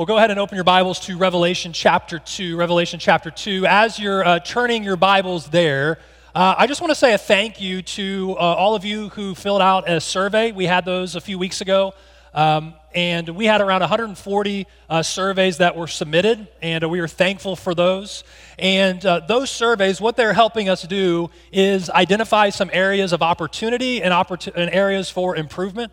Well, go ahead and open your Bibles to Revelation chapter 2. Revelation chapter 2. As you're uh, turning your Bibles there, uh, I just want to say a thank you to uh, all of you who filled out a survey. We had those a few weeks ago. Um, and we had around 140 uh, surveys that were submitted, and uh, we are thankful for those. And uh, those surveys, what they're helping us do is identify some areas of opportunity and, opportun- and areas for improvement.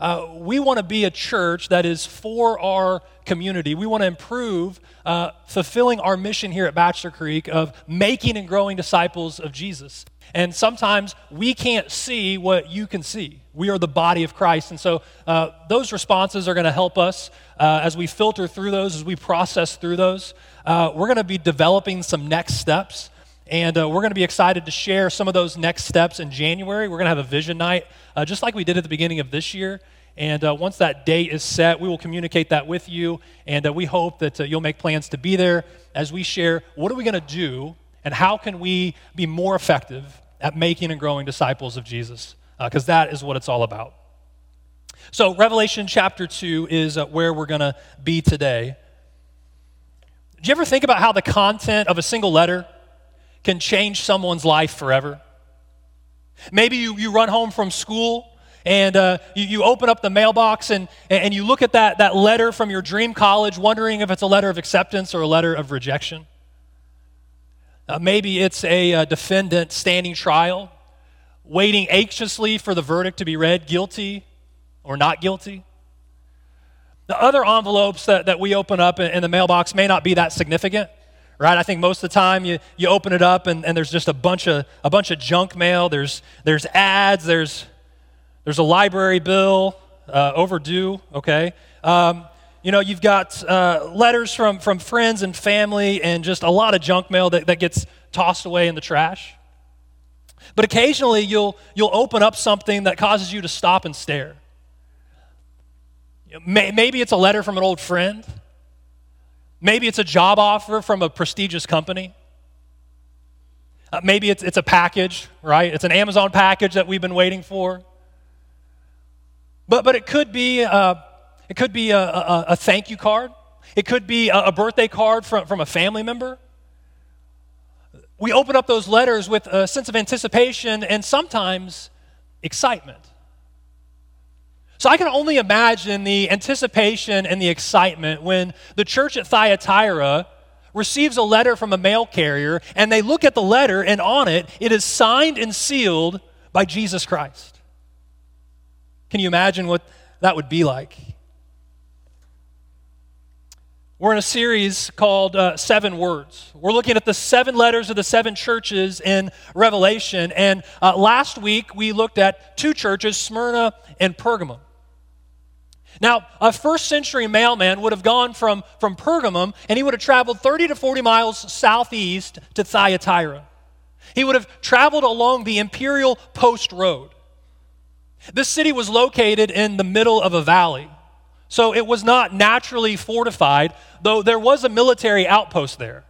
Uh, we want to be a church that is for our community. We want to improve uh, fulfilling our mission here at Bachelor Creek of making and growing disciples of Jesus. And sometimes we can't see what you can see. We are the body of Christ. And so uh, those responses are going to help us uh, as we filter through those, as we process through those. Uh, we're going to be developing some next steps. And uh, we're going to be excited to share some of those next steps in January. We're going to have a vision night, uh, just like we did at the beginning of this year. And uh, once that date is set, we will communicate that with you. And we hope that you'll make plans to be there as we share what are we going to do and how can we be more effective at making and growing disciples of Jesus? Because uh, that is what it's all about. So, Revelation chapter 2 is uh, where we're going to be today. Do you ever think about how the content of a single letter can change someone's life forever? Maybe you, you run home from school and uh, you, you, open up the mailbox and, and you look at that, that letter from your dream college, wondering if it's a letter of acceptance or a letter of rejection. Uh, maybe it's a, a uh, defendant standing trial, waiting anxiously for the verdict to be read guilty or not guilty. The other envelopes that, that we open up in, in the mailbox may not be that significant right? I think most of the time you, you open it up and, and there's just a bunch of a bunch of junk mail. There's there's ads. There's there's a library bill uh, overdue. Okay, um, you know, you've got uh, letters from, from friends and family and just a lot of junk mail that, that gets tossed away in the trash. But occasionally you'll, you'll open up something that causes you to stop and stare. Maybe it's a letter from an old friend. Maybe it's a job offer from a prestigious company. Uh, maybe it's, it's a package, right? It's an Amazon package that we've been waiting for. But, but it could be uh, it could be a, a, a thank you card. It could be a, a birthday card from, from a family member. We open up those letters with a sense of anticipation and sometimes excitement. So I can only imagine the anticipation and the excitement when the church at Thyatira receives a letter from a mail carrier and they look at the letter and on it, it is signed and sealed by Jesus Christ. Can you imagine what that would be like? We're in a series called uh, Seven Words. We're looking at the seven letters of the seven churches in Revelation. And uh, last week we looked at two churches, Smyrna and Pergamum. Now, a first century mailman would have gone from, from Pergamum and he would have traveled 30 to 40 miles southeast to Thyatira. He would have traveled along the Imperial Post Road. This city was located in the middle of a valley. So it was not naturally fortified, though there was a military outpost there.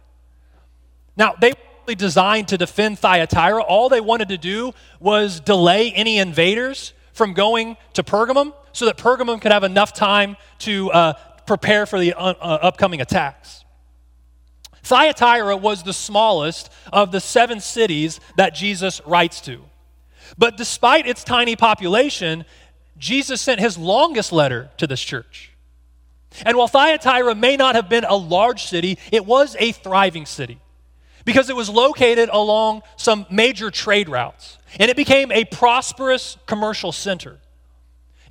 Now, they were designed to defend Thyatira. All they wanted to do was delay any invaders from going to Pergamum so that Pergamum could have enough time to uh, prepare for the uh, uh, upcoming attacks. Thyatira was the smallest of the seven cities that Jesus writes to. But despite its tiny population, Jesus sent his longest letter to this church. And while Thyatira may not have been a large city, it was a thriving city because it was located along some major trade routes and it became a prosperous commercial center.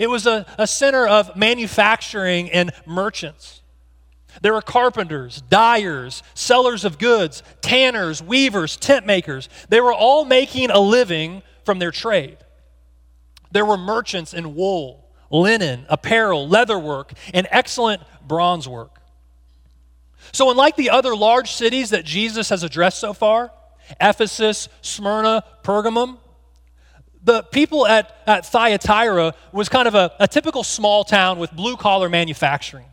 It was a, a center of manufacturing and merchants. There were carpenters, dyers, sellers of goods, tanners, weavers, tent makers. They were all making a living from their trade. There were merchants in wool, linen, apparel, leatherwork, and excellent bronze work. So, unlike the other large cities that Jesus has addressed so far, Ephesus, Smyrna, Pergamum, the people at, at Thyatira was kind of a, a typical small town with blue collar manufacturing.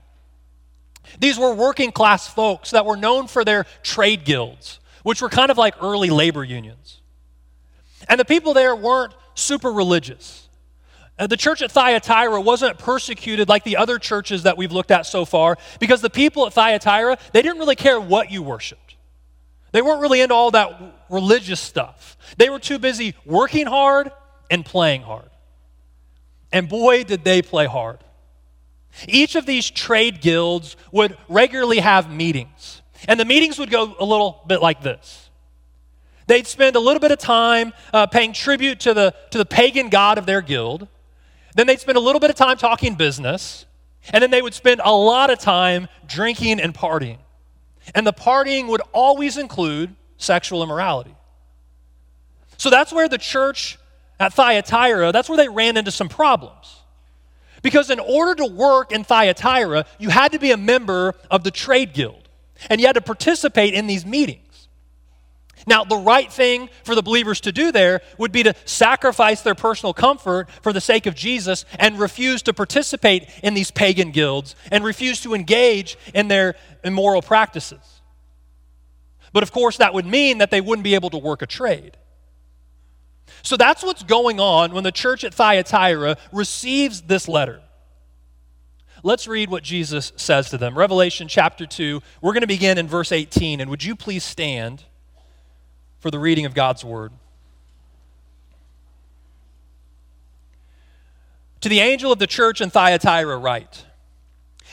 These were working class folks that were known for their trade guilds, which were kind of like early labor unions. And the people there weren't super religious. Uh, the church at Thyatira wasn't persecuted like the other churches that we've looked at so far because the people at Thyatira, they didn't really care what you worshiped. They weren't really into all that religious stuff. They were too busy working hard and playing hard. And boy, did they play hard. Each of these trade guilds would regularly have meetings. And the meetings would go a little bit like this. They'd spend a little bit of time uh, paying tribute to the, to the pagan god of their guild. Then they'd spend a little bit of time talking business, and then they would spend a lot of time drinking and partying. And the partying would always include sexual immorality. So that's where the church at Thyatira, that's where they ran into some problems. Because in order to work in Thyatira, you had to be a member of the trade guild, and you had to participate in these meetings. Now, the right thing for the believers to do there would be to sacrifice their personal comfort for the sake of Jesus and refuse to participate in these pagan guilds and refuse to engage in their immoral practices. But of course, that would mean that they wouldn't be able to work a trade. So that's what's going on when the church at Thyatira receives this letter. Let's read what Jesus says to them. Revelation chapter 2. We're going to begin in verse 18. And would you please stand? for the reading of God's word. To the angel of the church in Thyatira, write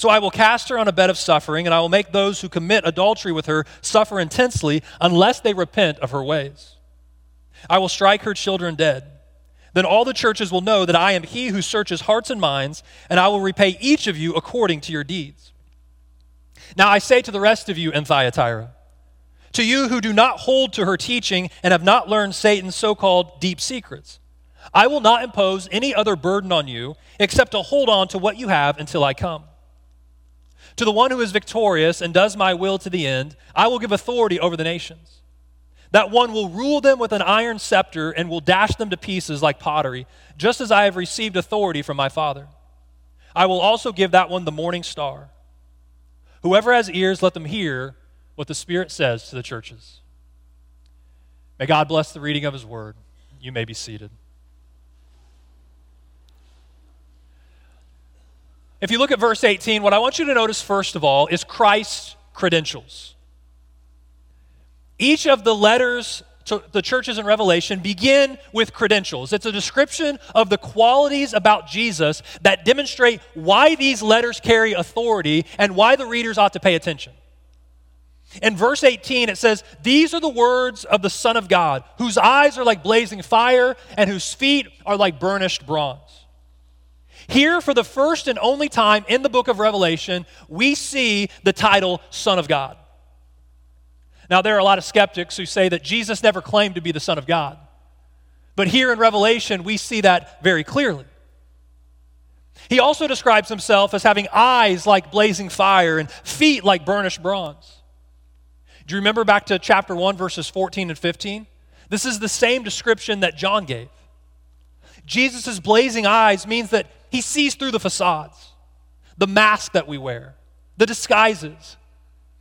So I will cast her on a bed of suffering, and I will make those who commit adultery with her suffer intensely unless they repent of her ways. I will strike her children dead. Then all the churches will know that I am he who searches hearts and minds, and I will repay each of you according to your deeds. Now I say to the rest of you in Thyatira, to you who do not hold to her teaching and have not learned Satan's so called deep secrets, I will not impose any other burden on you except to hold on to what you have until I come. To the one who is victorious and does my will to the end, I will give authority over the nations. That one will rule them with an iron scepter and will dash them to pieces like pottery, just as I have received authority from my Father. I will also give that one the morning star. Whoever has ears, let them hear what the Spirit says to the churches. May God bless the reading of His word. You may be seated. If you look at verse 18, what I want you to notice first of all is Christ's credentials. Each of the letters to the churches in Revelation begin with credentials. It's a description of the qualities about Jesus that demonstrate why these letters carry authority and why the readers ought to pay attention. In verse 18, it says, These are the words of the Son of God, whose eyes are like blazing fire and whose feet are like burnished bronze. Here, for the first and only time in the book of Revelation, we see the title Son of God. Now, there are a lot of skeptics who say that Jesus never claimed to be the Son of God. But here in Revelation, we see that very clearly. He also describes himself as having eyes like blazing fire and feet like burnished bronze. Do you remember back to chapter 1, verses 14 and 15? This is the same description that John gave. Jesus' blazing eyes means that he sees through the facades, the mask that we wear, the disguises,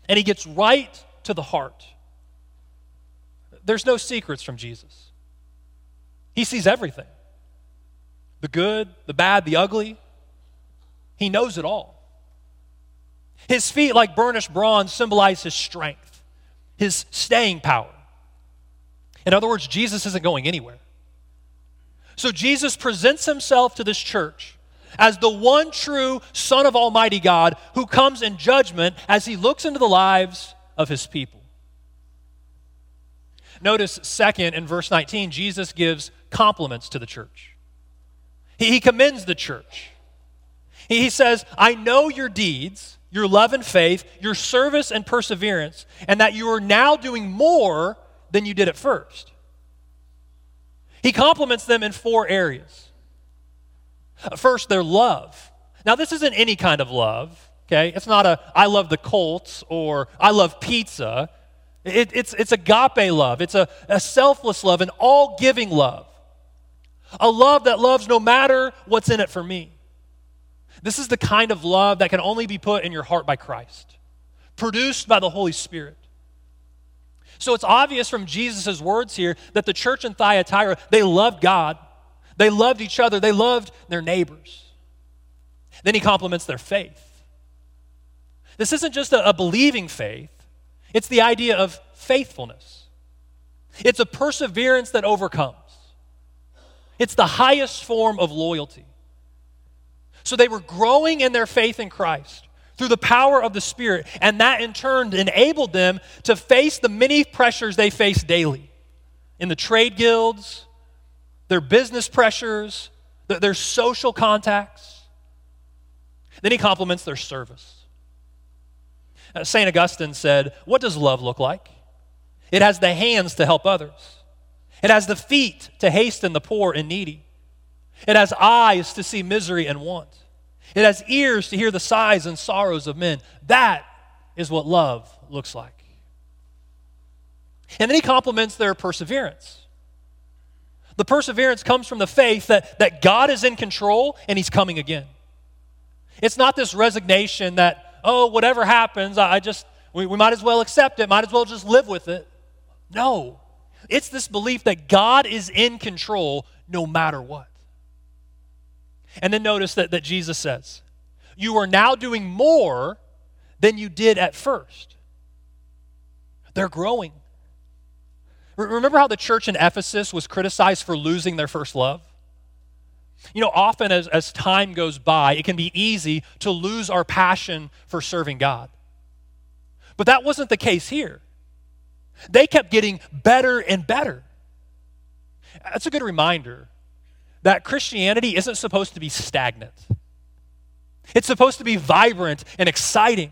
and he gets right to the heart. There's no secrets from Jesus. He sees everything the good, the bad, the ugly. He knows it all. His feet, like burnished bronze, symbolize his strength his staying power. In other words, Jesus isn't going anywhere. So Jesus presents himself to this church as the one true Son of Almighty God who comes in judgment as he looks into the lives of his people. Notice, second, in verse 19, Jesus gives compliments to the church. He, he commends the church. He, he says, I know your deeds your love and faith, your service and perseverance, and that you are now doing more than you did at first. He compliments them in four areas. First, their love. Now, this isn't any kind of love, okay? It's not a I love the Colts or I love pizza. It, it's, it's agape love, it's a, a selfless love, an all giving love. A love that loves no matter what's in it for me. This is the kind of love that can only be put in your heart by Christ, produced by the Holy Spirit. So it's obvious from Jesus' words here that the church in Thyatira, they loved God, they loved each other, they loved their neighbors. Then he compliments their faith. This isn't just a, a believing faith, it's the idea of faithfulness. It's a perseverance that overcomes. It's the highest form of loyalty. So they were growing in their faith in Christ through the power of the Spirit, and that in turn enabled them to face the many pressures they face daily in the trade guilds, their business pressures, their social contacts. Then he compliments their service. Uh, St. Augustine said, What does love look like? It has the hands to help others, it has the feet to hasten the poor and needy, it has eyes to see misery and want, it has ears to hear the sighs and sorrows of men. That is what love looks like. And then he compliments their perseverance. The perseverance comes from the faith that, that God is in control and he's coming again. It's not this resignation that oh, whatever happens, I just, we, we might as well accept it, might as well just live with it. No. It's this belief that God is in control no matter what. And then notice that, that Jesus says, You are now doing more than you did at first. They're growing. Remember how the church in Ephesus was criticized for losing their first love? You know, often as, as time goes by, it can be easy to lose our passion for serving God. But that wasn't the case here. They kept getting better and better. That's a good reminder that Christianity isn't supposed to be stagnant. It's supposed to be vibrant and exciting.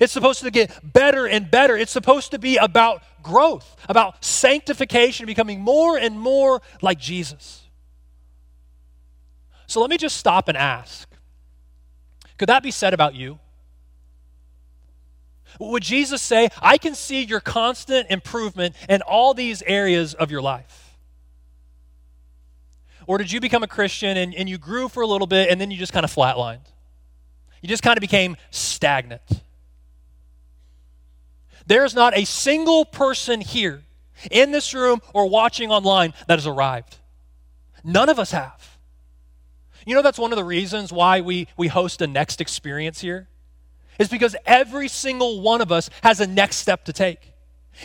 It's supposed to get better and better. It's supposed to be about growth, about sanctification, becoming more and more like Jesus. So let me just stop and ask could that be said about you? Would Jesus say, I can see your constant improvement in all these areas of your life? Or did you become a Christian and, and you grew for a little bit and then you just kind of flatlined? You just kind of became stagnant. There's not a single person here in this room or watching online that has arrived. None of us have. You know, that's one of the reasons why we, we host a next experience here, is because every single one of us has a next step to take.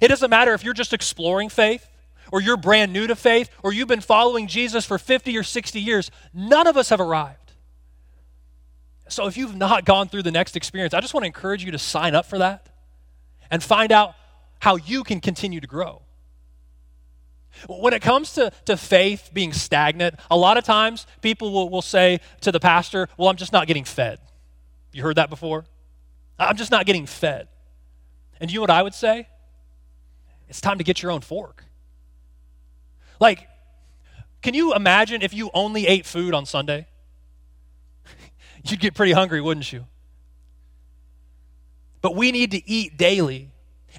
It doesn't matter if you're just exploring faith, or you're brand new to faith, or you've been following Jesus for 50 or 60 years, none of us have arrived. So if you've not gone through the next experience, I just want to encourage you to sign up for that and find out how you can continue to grow. When it comes to, to faith being stagnant, a lot of times people will, will say to the pastor, Well, I'm just not getting fed. You heard that before? I'm just not getting fed. And you know what I would say? It's time to get your own fork. Like, can you imagine if you only ate food on Sunday? You'd get pretty hungry, wouldn't you? But we need to eat daily,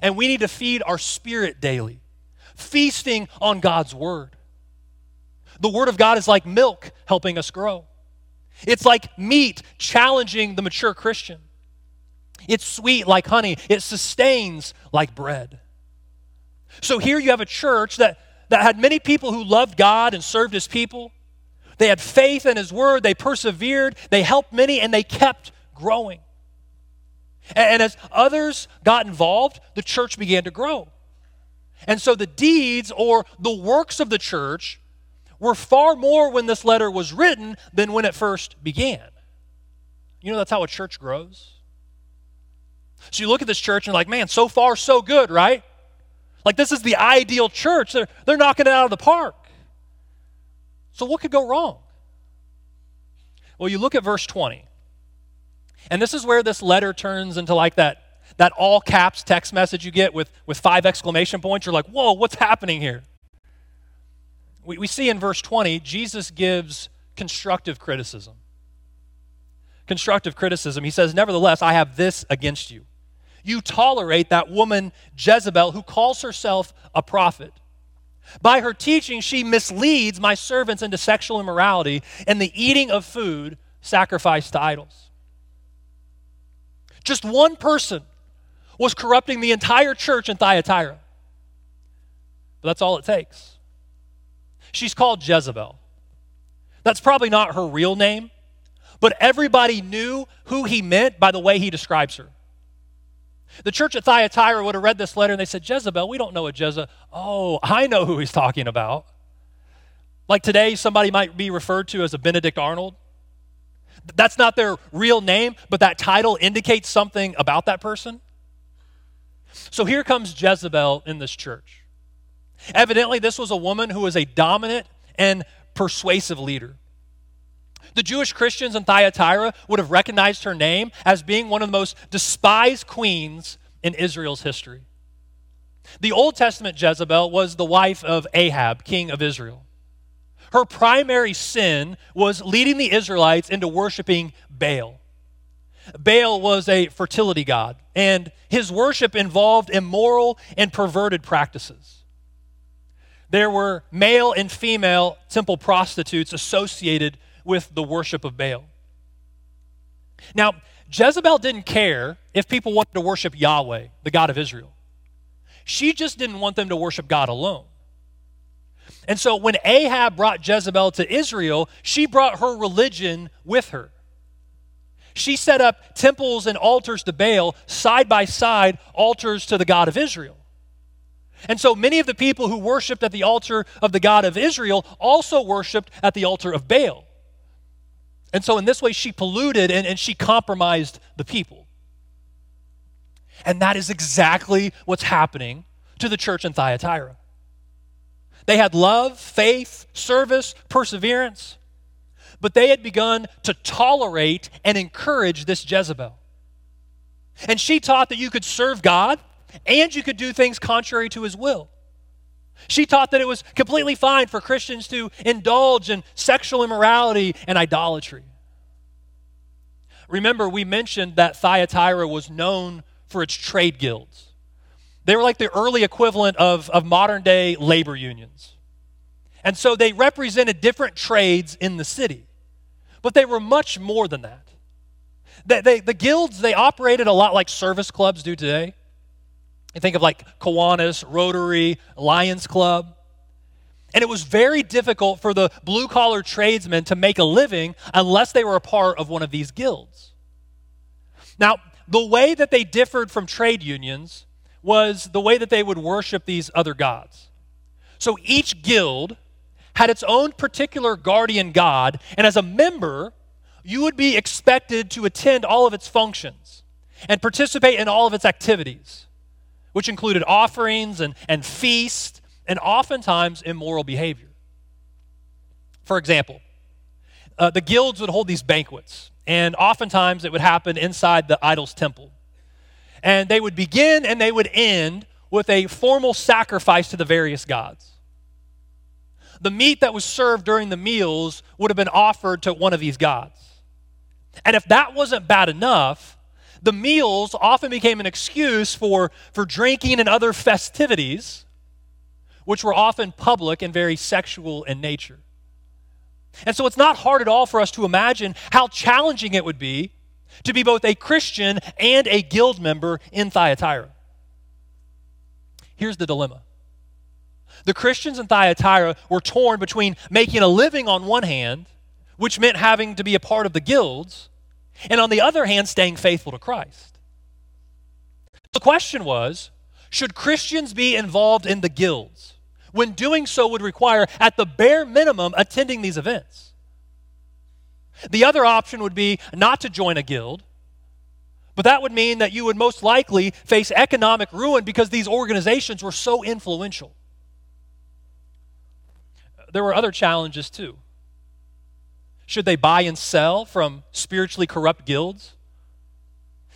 and we need to feed our spirit daily feasting on God's Word. The Word of God is like milk helping us grow, it's like meat challenging the mature Christian. It's sweet like honey, it sustains like bread. So here you have a church that, that had many people who loved God and served His people. They had faith in His Word, they persevered, they helped many, and they kept growing. And, as others got involved, the church began to grow. And so the deeds or the works of the church were far more when this letter was written than when it first began. You know, that's how a church grows. So you look at this church and like, man, so far so good, right? Like this is the ideal church. They're, they're knocking it out of the park. So what could go wrong? Well, you look at verse 20. And this is where this letter turns into like that that all caps text message you get with, with five exclamation points, you're like, whoa, what's happening here? We, we see in verse 20, Jesus gives constructive criticism. Constructive criticism. He says, Nevertheless, I have this against you. You tolerate that woman Jezebel who calls herself a prophet. By her teaching, she misleads my servants into sexual immorality and the eating of food sacrificed to idols. Just one person was corrupting the entire church in Thyatira. But that's all it takes. She's called Jezebel. That's probably not her real name, but everybody knew who he meant by the way he describes her. The church at Thyatira would have read this letter and they said, Jezebel, we don't know a Jezebel. Oh, I know who he's talking about. Like today, somebody might be referred to as a Benedict Arnold. That's not their real name, but that title indicates something about that person. So here comes Jezebel in this church. Evidently, this was a woman who was a dominant and persuasive leader. The Jewish Christians in Thyatira would have recognized her name as being one of the most despised queens in Israel's history. The Old Testament Jezebel was the wife of Ahab, king of Israel. Her primary sin was leading the Israelites into worshiping Baal. Baal was a fertility god, and his worship involved immoral and perverted practices. There were male and female temple prostitutes associated with the worship of Baal. Now, Jezebel didn't care if people wanted to worship Yahweh, the God of Israel. She just didn't want them to worship God alone. And so when Ahab brought Jezebel to Israel, she brought her religion with her. She set up temples and altars to Baal, side by side, altars to the God of Israel. And so many of the people who worshiped at the altar of the God of Israel also worshiped at the altar of Baal. And so, in this way, she polluted and, and she compromised the people. And that is exactly what's happening to the church in Thyatira. They had love, faith, service, perseverance, but they had begun to tolerate and encourage this Jezebel. And she taught that you could serve God and you could do things contrary to his will. She taught that it was completely fine for Christians to indulge in sexual immorality and idolatry. Remember, we mentioned that Thyatira was known for its trade guilds. They were like the early equivalent of, of modern day labor unions. And so they represented different trades in the city. But they were much more than that. They, they, the guilds, they operated a lot like service clubs do today. You think of like Kiwanis, Rotary, Lions Club. And it was very difficult for the blue collar tradesmen to make a living unless they were a part of one of these guilds. Now, the way that they differed from trade unions was the way that they would worship these other gods. So each guild had its own particular guardian god, and as a member, you would be expected to attend all of its functions and participate in all of its activities which included offerings and, and feasts and oftentimes immoral behavior. For example, uh, the guilds would hold these banquets, and oftentimes it would happen inside the idol's temple. And they would begin and they would end with a formal sacrifice to the various gods. The meat that was served during the meals would have been offered to one of these gods. And if that wasn't bad enough, the meals often became an excuse for, for drinking and other festivities, which were often public and very sexual in nature. And so it's not hard at all for us to imagine how challenging it would be to be both a Christian and a guild member in Thyatira. Here's the dilemma the Christians in Thyatira were torn between making a living on one hand, which meant having to be a part of the guilds, and on the other hand, staying faithful to Christ. The question was should Christians be involved in the guilds when doing so would require, at the bare minimum, attending these events? The other option would be not to join a guild, but that would mean that you would most likely face economic ruin because these organizations were so influential. There were other challenges too. Should they buy and sell from spiritually corrupt guilds?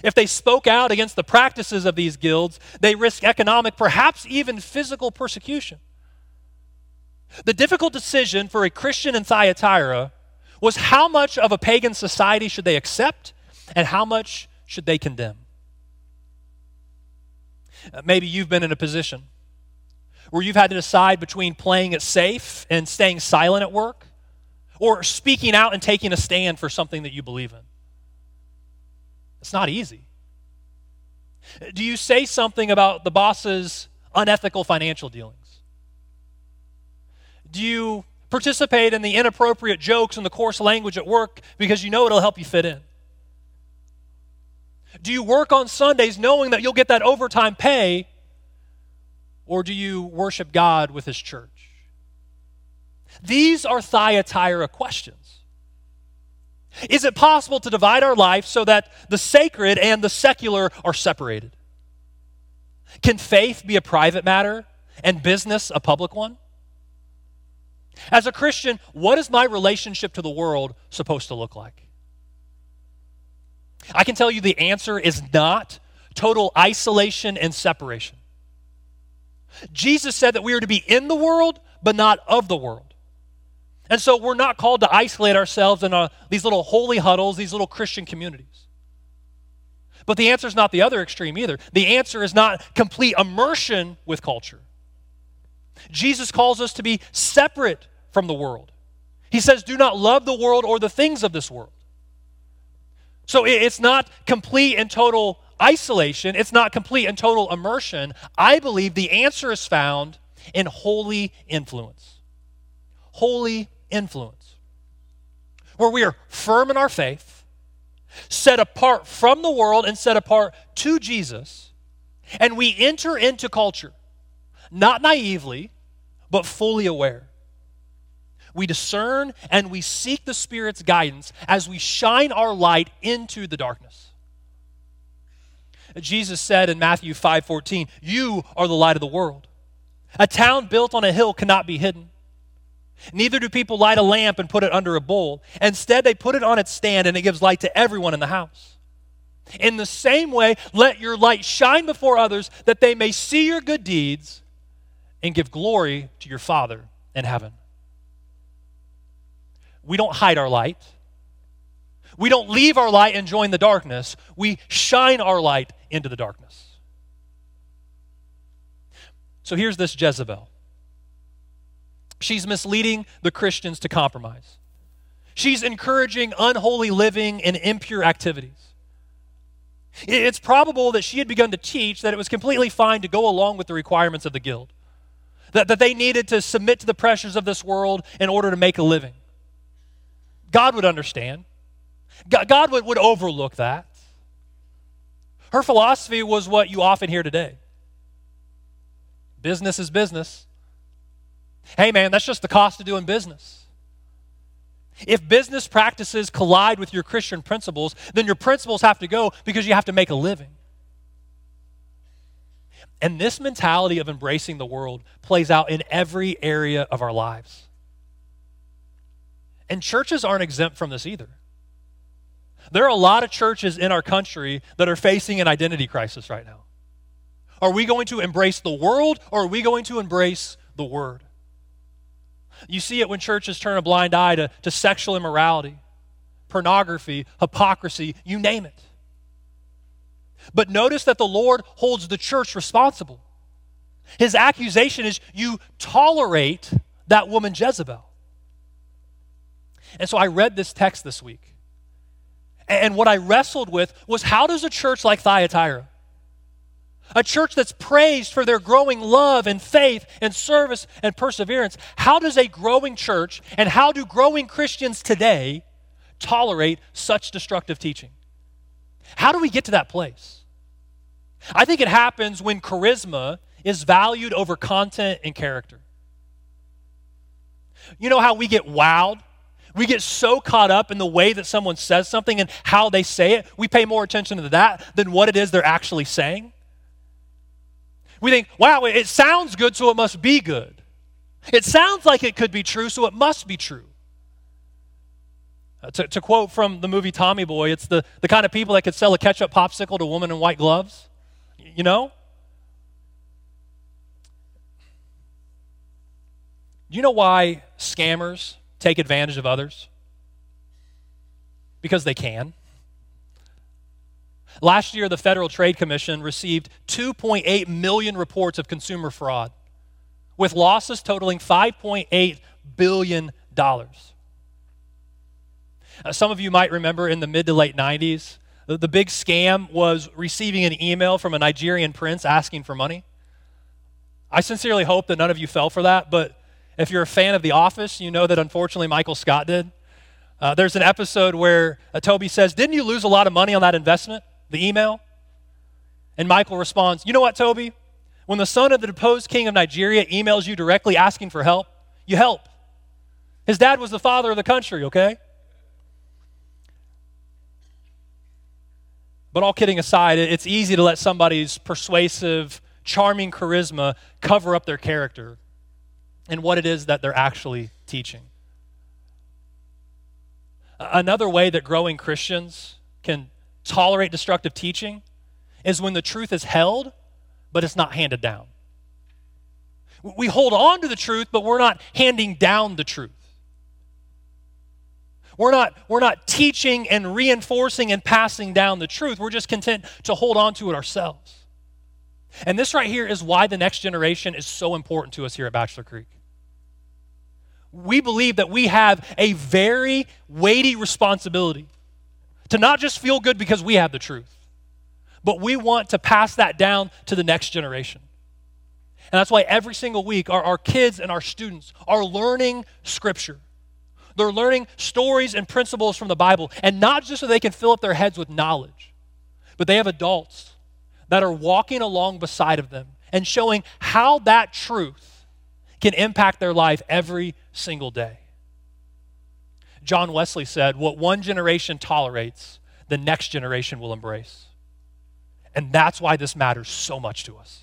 If they spoke out against the practices of these guilds, they risk economic, perhaps even physical persecution. The difficult decision for a Christian in Thyatira was how much of a pagan society should they accept and how much should they condemn? Uh, maybe you've been in a position where you've had to decide between playing it safe and staying silent at work or speaking out and taking a stand for something that you believe in. It's not easy. Do you say something about the boss's unethical financial dealings? Do you participate in the inappropriate jokes and the coarse language at work because you know it'll help you fit in? Do you work on Sundays knowing that you'll get that overtime pay? Or do you worship God with His church? These are Thyatira questions. Is it possible to divide our life so that the sacred and the secular are separated? Can faith be a private matter and business a public one? As a Christian, what is my relationship to the world supposed to look like? I can tell you the answer is not total isolation and separation. Jesus said that we are to be in the world, but not of the world. And so we're not called to isolate ourselves in a, these little holy huddles, these little Christian communities. But the answer is not the other extreme either. The answer is not complete immersion with culture. Jesus calls us to be separate from the world. He says, Do not love the world or the things of this world. So it's not complete and total isolation, it's not complete and total immersion. I believe the answer is found in holy influence. Holy influence. Where we are firm in our faith, set apart from the world and set apart to Jesus, and we enter into culture, not naively, but fully aware. We discern and we seek the Spirit's guidance as we shine our light into the darkness. Jesus said in Matthew 5:14, "You are the light of the world. A town built on a hill cannot be hidden. Neither do people light a lamp and put it under a bowl. Instead, they put it on its stand and it gives light to everyone in the house. In the same way, let your light shine before others that they may see your good deeds and give glory to your Father in heaven. We don't hide our light. We don't leave our light and join the darkness. We shine our light into the darkness. So here's this Jezebel. She's misleading the Christians to compromise. She's encouraging unholy living and impure activities. It's probable that she had begun to teach that it was completely fine to go along with the requirements of the guild, that, that they needed to submit to the pressures of this world in order to make a living. God would understand, God, would, would overlook that. Her philosophy was what you often hear today business is business. Hey, man, that's just the cost of doing business. If business practices collide with your Christian principles, then your principles have to go because you have to make a living. And this mentality of embracing the world plays out in every area of our lives. And churches aren't exempt from this either. There are a lot of churches in our country that are facing an identity crisis right now. Are we going to embrace the world or are we going to embrace the word? You see it when churches turn a blind eye to, to sexual immorality, pornography, hypocrisy, you name it. But notice that the Lord holds the church responsible. His accusation is you tolerate that woman Jezebel. And so I read this text this week. And what I wrestled with was how does a church like Thyatira, a church that's praised for their growing love and faith and service and perseverance, how does a growing church and how do growing Christians today tolerate such destructive teaching? How do we get to that place? I think it happens when charisma is valued over content and character. You know how we get wowed we get so caught up in the way that someone says something and how they say it, we pay more attention to that than what it is they're actually saying. We think, wow, it sounds good, so it must be good. It sounds like it could be true, so it must be true. Uh, to, to, quote from the movie Tommy Boy, it's the, the kind of people that could sell a ketchup popsicle to a woman in white gloves. You know? Do you know why scammers take advantage of others? because they can. Last year, the Federal Trade Commission received 2.8 million reports of consumer fraud, with losses totaling $5.8 billion. Uh, some of you might remember in the mid to late 90s, the, the big scam was receiving an email from a Nigerian prince asking for money. I sincerely hope that none of you fell for that, but if you're a fan of The Office, you know that unfortunately Michael Scott did. Uh, there's an episode where uh, Toby says, Didn't you lose a lot of money on that investment? The email? And Michael responds, You know what, Toby? When the son of the deposed king of Nigeria emails you directly asking for help, you help. His dad was the father of the country, okay? But all kidding aside, it's easy to let somebody's persuasive, charming charisma cover up their character and what it is that they're actually teaching. Another way that growing Christians can tolerate destructive teaching is when the truth is held, but it's not handed down. We hold on to the truth, but we're not handing down the truth. We're not, we're not teaching and reinforcing and passing down the truth. We're just content to hold on to it ourselves. And this right here is why the next generation is so important to us here at Bachelor Creek. We believe that we have a very weighty responsibility to not just feel good because we have the truth, but we want to pass that down to the next generation. And that's why every single week our, our kids and our students are learning Scripture. They're learning stories and principles from the Bible, and not just so they can fill up their heads with knowledge, but they have adults that are walking along beside of them and showing how that truth can impact their life every single day. John Wesley said, What one generation tolerates, the next generation will embrace. And that's why this matters so much to us.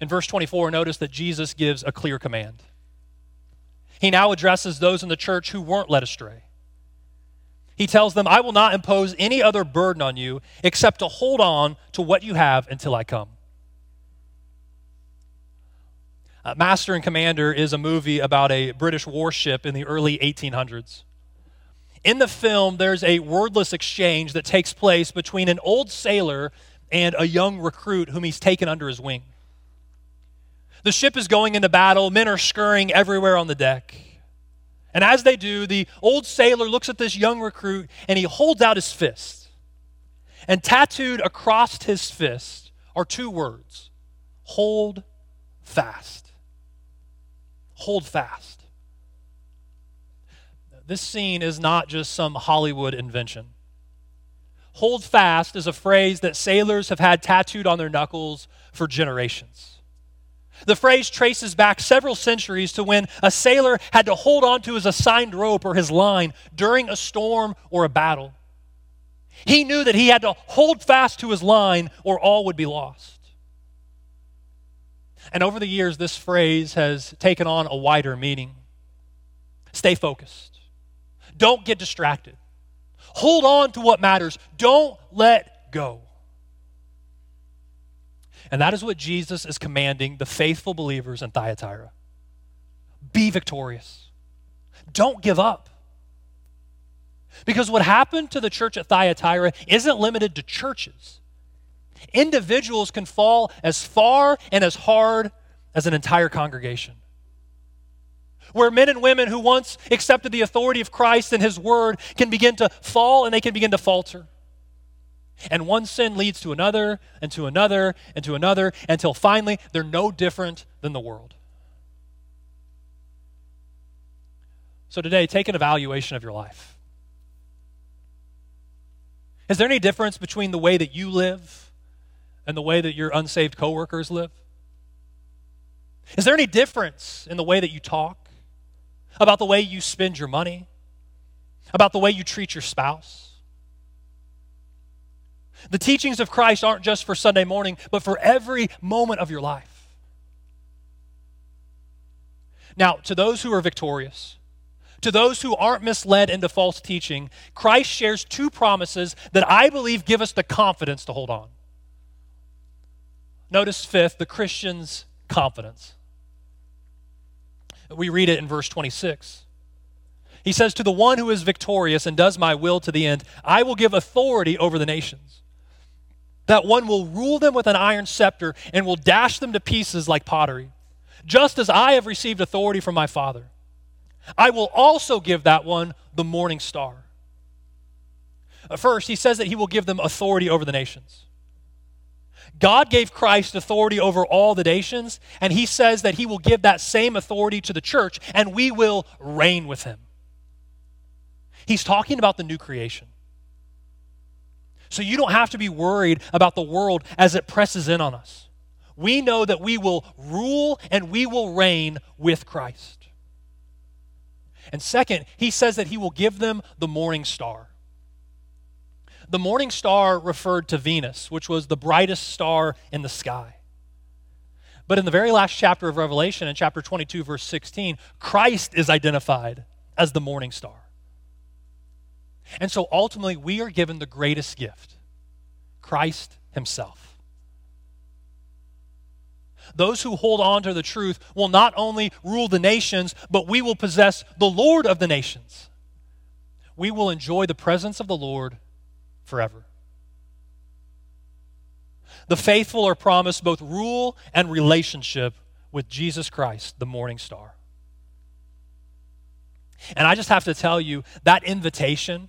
In verse 24, notice that Jesus gives a clear command. He now addresses those in the church who weren't led astray. He tells them, I will not impose any other burden on you except to hold on to what you have until I come. Uh, Master and Commander is a movie about a British warship in the early 1800s. In the film, there's a wordless exchange that takes place between an old sailor and a young recruit whom he's taken under his wing. The ship is going into battle, men are scurrying everywhere on the deck. And as they do, the old sailor looks at this young recruit and he holds out his fist. And tattooed across his fist are two words hold fast. Hold fast. This scene is not just some Hollywood invention. Hold fast is a phrase that sailors have had tattooed on their knuckles for generations. The phrase traces back several centuries to when a sailor had to hold on to his assigned rope or his line during a storm or a battle. He knew that he had to hold fast to his line or all would be lost. And over the years, this phrase has taken on a wider meaning. Stay focused. Don't get distracted. Hold on to what matters. Don't let go. And that is what Jesus is commanding the faithful believers in Thyatira. Be victorious. Don't give up. Because what happened to the church at Thyatira isn't limited to churches. Individuals can fall as far and as hard as an entire congregation. Where men and women who once accepted the authority of Christ and His Word can begin to fall and they can begin to falter. And one sin leads to another, and to another, and to another, until finally they're no different than the world. So today, take an evaluation of your life. Is there any difference between the way that you live and the way that your unsaved coworkers live? Is there any difference in the way that you talk? About the way you spend your money? About the way you treat your spouse? The teachings of Christ aren't just for Sunday morning, but for every moment of your life. Now, to those who are victorious, to those who aren't misled into false teaching, Christ shares two promises that I believe give us the confidence to hold on. Notice, fifth, the Christian's confidence. We read it in verse 26. He says, To the one who is victorious and does my will to the end, I will give authority over the nations. That one will rule them with an iron scepter and will dash them to pieces like pottery, just as I have received authority from my Father. I will also give that one the morning star. First, he says that he will give them authority over the nations. God gave Christ authority over all the nations, and he says that he will give that same authority to the church, and we will reign with him. He's talking about the new creation. So you don't have to be worried about the world as it presses in on us. We know that we will rule and we will reign with Christ. And second, he says that he will give them the morning star. The morning star referred to Venus, which was the brightest star in the sky. But in the very last chapter of Revelation, in chapter 22, verse 16, Christ is identified as the morning star. And so ultimately, we are given the greatest gift Christ Himself. Those who hold on to the truth will not only rule the nations, but we will possess the Lord of the nations. We will enjoy the presence of the Lord forever. The faithful are promised both rule and relationship with Jesus Christ, the morning star. And I just have to tell you that invitation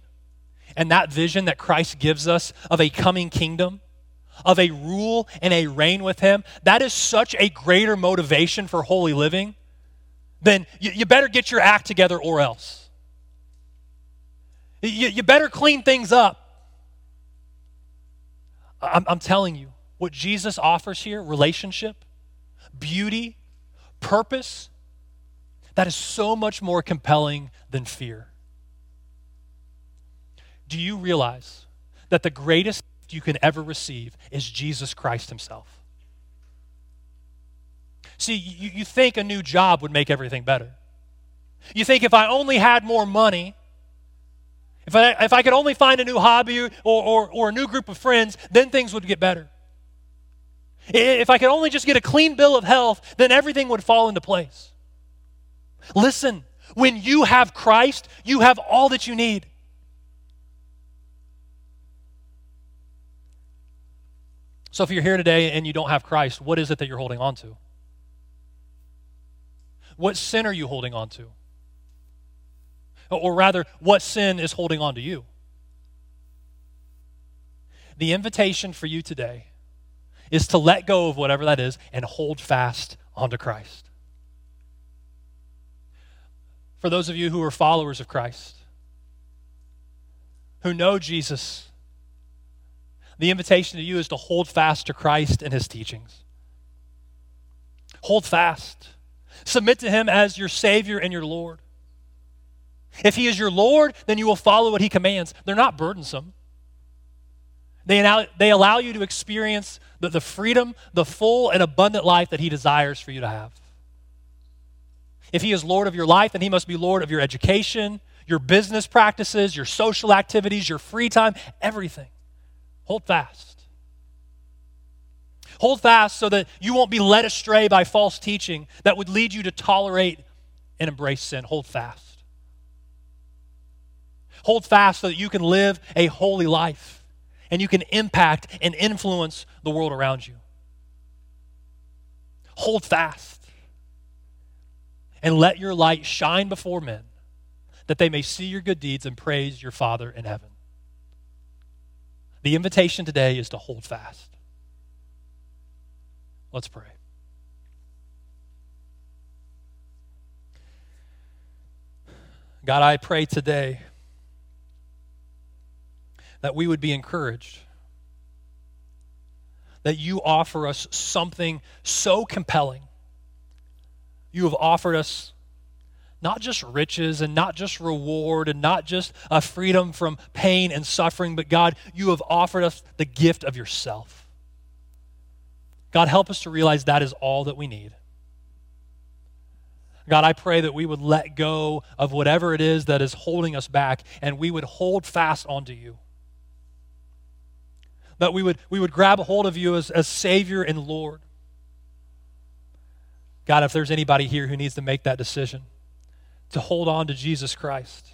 and that vision that Christ gives us of a coming kingdom, of a rule and a reign with Him, that is such a greater motivation for holy living than you, you better get your act together or else. You, you better clean things up. I'm, I'm telling you, what Jesus offers here relationship, beauty, purpose that is so much more compelling than fear. Do you realize that the greatest gift you can ever receive is Jesus Christ Himself? See, you, you think a new job would make everything better. You think if I only had more money, if I, if I could only find a new hobby or, or, or a new group of friends, then things would get better. If I could only just get a clean bill of health, then everything would fall into place. Listen, when you have Christ, you have all that you need. So if you're here today and you don't have Christ, what is it that you're holding on to? What sin are you holding on to? Or rather, what sin is holding on to you? The invitation for you today is to let go of whatever that is and hold fast onto Christ. For those of you who are followers of Christ, who know Jesus, the invitation to you is to hold fast to Christ and his teachings. Hold fast. Submit to him as your Savior and your Lord. If he is your Lord, then you will follow what he commands. They're not burdensome. They allow, they allow you to experience the, the freedom, the full and abundant life that he desires for you to have. If he is Lord of your life, then he must be Lord of your education, your business practices, your social activities, your free time, everything. Hold fast. Hold fast so that you won't be led astray by false teaching that would lead you to tolerate and embrace sin. Hold fast. Hold fast so that you can live a holy life and you can impact and influence the world around you. Hold fast and let your light shine before men that they may see your good deeds and praise your Father in heaven. The invitation today is to hold fast. Let's pray. God, I pray today that we would be encouraged, that you offer us something so compelling. You have offered us not just riches and not just reward and not just a freedom from pain and suffering, but God, you have offered us the gift of yourself. God, help us to realize that is all that we need. God, I pray that we would let go of whatever it is that is holding us back and we would hold fast onto you. That we would, we would grab a hold of you as, as Savior and Lord. God, if there's anybody here who needs to make that decision, to hold on to Jesus Christ.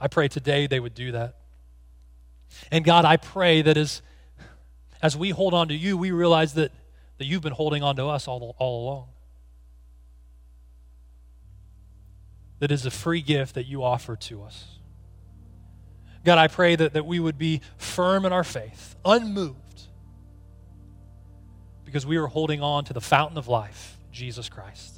I pray today they would do that. And God, I pray that as, as we hold on to you, we realize that, that you've been holding on to us all, all along. That is a free gift that you offer to us. God, I pray that, that we would be firm in our faith, unmoved, because we are holding on to the fountain of life, Jesus Christ.